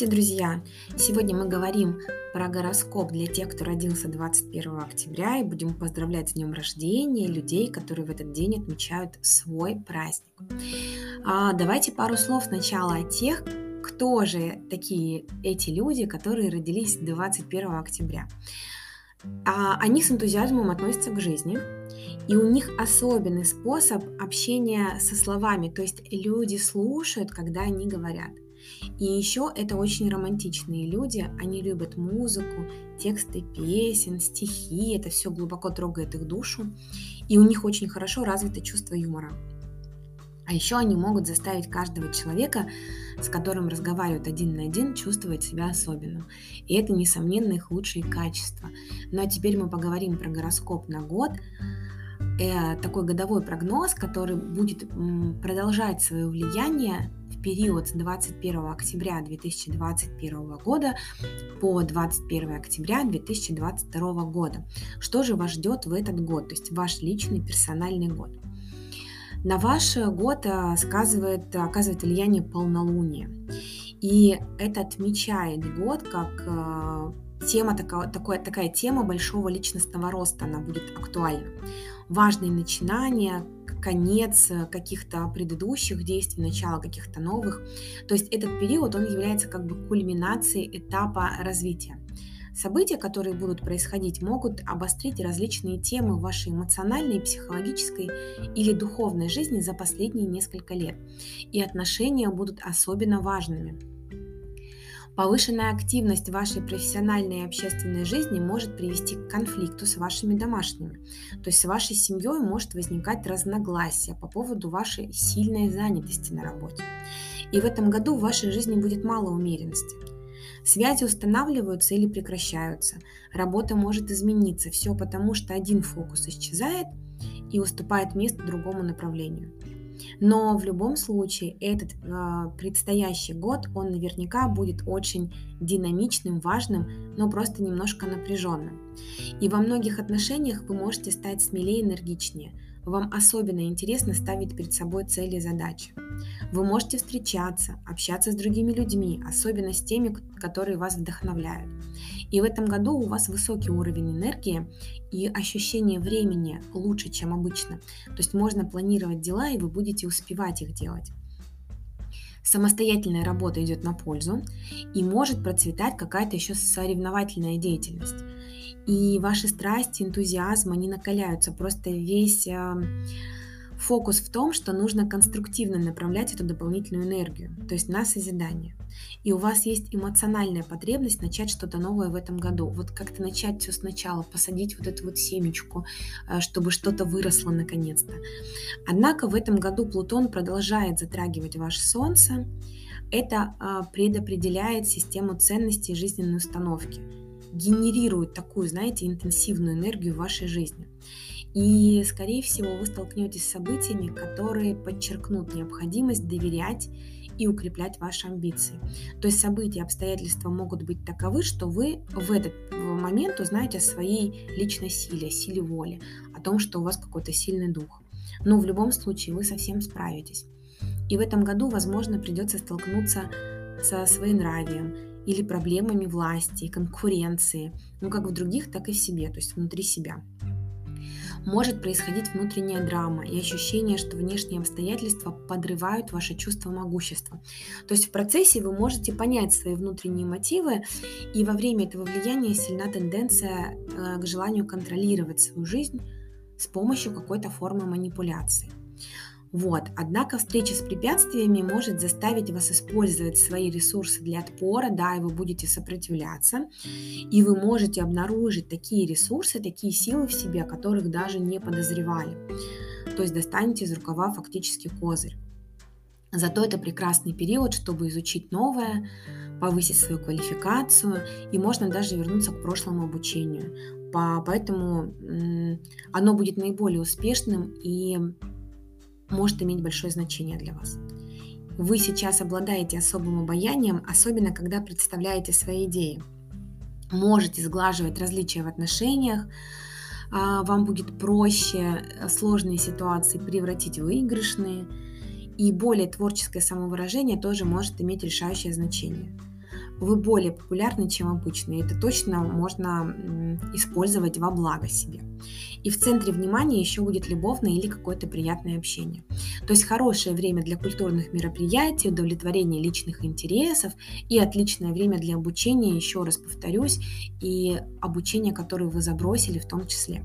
Здравствуйте, друзья! Сегодня мы говорим про гороскоп для тех, кто родился 21 октября, и будем поздравлять с днем рождения людей, которые в этот день отмечают свой праздник. А давайте пару слов сначала о тех, кто же такие эти люди, которые родились 21 октября. А они с энтузиазмом относятся к жизни, и у них особенный способ общения со словами, то есть люди слушают, когда они говорят. И еще это очень романтичные люди, они любят музыку, тексты песен, стихи, это все глубоко трогает их душу, и у них очень хорошо развито чувство юмора. А еще они могут заставить каждого человека, с которым разговаривают один на один, чувствовать себя особенным. И это, несомненно, их лучшие качества. Ну а теперь мы поговорим про гороскоп на год. Э, такой годовой прогноз, который будет продолжать свое влияние период с 21 октября 2021 года по 21 октября 2022 года. Что же вас ждет в этот год, то есть ваш личный персональный год? На ваш год э, сказывает, оказывает влияние полнолуния. И это отмечает год как э, тема, такая, такая, такая тема большого личностного роста, она будет актуальна. Важные начинания, конец каких-то предыдущих действий, начало каких-то новых. То есть этот период, он является как бы кульминацией этапа развития. События, которые будут происходить, могут обострить различные темы вашей эмоциональной, психологической или духовной жизни за последние несколько лет. И отношения будут особенно важными. Повышенная активность вашей профессиональной и общественной жизни может привести к конфликту с вашими домашними. То есть с вашей семьей может возникать разногласия по поводу вашей сильной занятости на работе. И в этом году в вашей жизни будет мало умеренности. Связи устанавливаются или прекращаются. Работа может измениться. Все потому, что один фокус исчезает и уступает место другому направлению. Но в любом случае этот э, предстоящий год, он наверняка будет очень динамичным, важным, но просто немножко напряженным. И во многих отношениях вы можете стать смелее, энергичнее. Вам особенно интересно ставить перед собой цели и задачи. Вы можете встречаться, общаться с другими людьми, особенно с теми, которые вас вдохновляют. И в этом году у вас высокий уровень энергии и ощущение времени лучше, чем обычно. То есть можно планировать дела, и вы будете успевать их делать. Самостоятельная работа идет на пользу, и может процветать какая-то еще соревновательная деятельность. И ваши страсти, энтузиазм, они накаляются. Просто весь Фокус в том, что нужно конструктивно направлять эту дополнительную энергию, то есть на созидание. И у вас есть эмоциональная потребность начать что-то новое в этом году. Вот как-то начать все сначала, посадить вот эту вот семечку, э, чтобы что-то выросло наконец-то. Однако в этом году Плутон продолжает затрагивать ваше Солнце. Это а, предопределяет систему ценностей жизненной установки генерирует такую, знаете, интенсивную энергию в вашей жизни. И, скорее всего, вы столкнетесь с событиями, которые подчеркнут необходимость доверять и укреплять ваши амбиции. То есть события, обстоятельства могут быть таковы, что вы в этот момент узнаете о своей личной силе, силе воли, о том, что у вас какой-то сильный дух. Но в любом случае вы совсем справитесь. И в этом году, возможно, придется столкнуться со своенравием или проблемами власти, конкуренции, ну как в других, так и в себе, то есть внутри себя может происходить внутренняя драма и ощущение, что внешние обстоятельства подрывают ваше чувство могущества. То есть в процессе вы можете понять свои внутренние мотивы, и во время этого влияния сильна тенденция э, к желанию контролировать свою жизнь с помощью какой-то формы манипуляции. Вот. Однако встреча с препятствиями может заставить вас использовать свои ресурсы для отпора, да, и вы будете сопротивляться, и вы можете обнаружить такие ресурсы, такие силы в себе, которых даже не подозревали. То есть достанете из рукава фактически козырь. Зато это прекрасный период, чтобы изучить новое, повысить свою квалификацию, и можно даже вернуться к прошлому обучению. Поэтому оно будет наиболее успешным и может иметь большое значение для вас. Вы сейчас обладаете особым обаянием, особенно когда представляете свои идеи. Можете сглаживать различия в отношениях, а, вам будет проще сложные ситуации превратить в выигрышные, и более творческое самовыражение тоже может иметь решающее значение. Вы более популярны, чем обычно. И это точно можно использовать во благо себе. И в центре внимания еще будет любовное или какое-то приятное общение. То есть хорошее время для культурных мероприятий, удовлетворения личных интересов и отличное время для обучения, еще раз повторюсь, и обучения, которое вы забросили в том числе.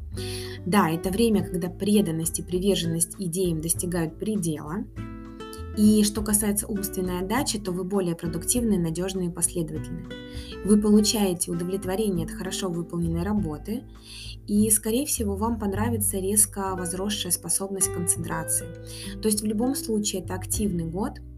Да, это время, когда преданность и приверженность идеям достигают предела, и что касается умственной отдачи, то вы более продуктивны, надежны и последовательны. Вы получаете удовлетворение от хорошо выполненной работы, и, скорее всего, вам понравится резко возросшая способность концентрации. То есть в любом случае это активный год –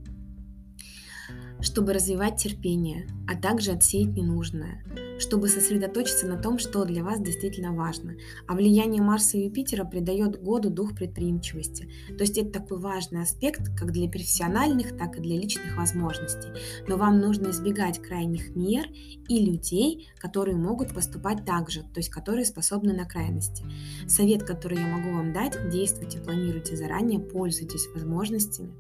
чтобы развивать терпение, а также отсеять ненужное, чтобы сосредоточиться на том, что для вас действительно важно. А влияние Марса и Юпитера придает году дух предприимчивости. То есть это такой важный аспект как для профессиональных, так и для личных возможностей. Но вам нужно избегать крайних мер и людей, которые могут поступать так же, то есть которые способны на крайности. Совет, который я могу вам дать, действуйте, планируйте заранее, пользуйтесь возможностями.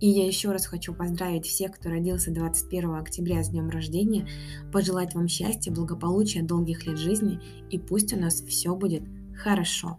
И я еще раз хочу поздравить всех, кто родился 21 октября с днем рождения, пожелать вам счастья, благополучия, долгих лет жизни, и пусть у нас все будет хорошо.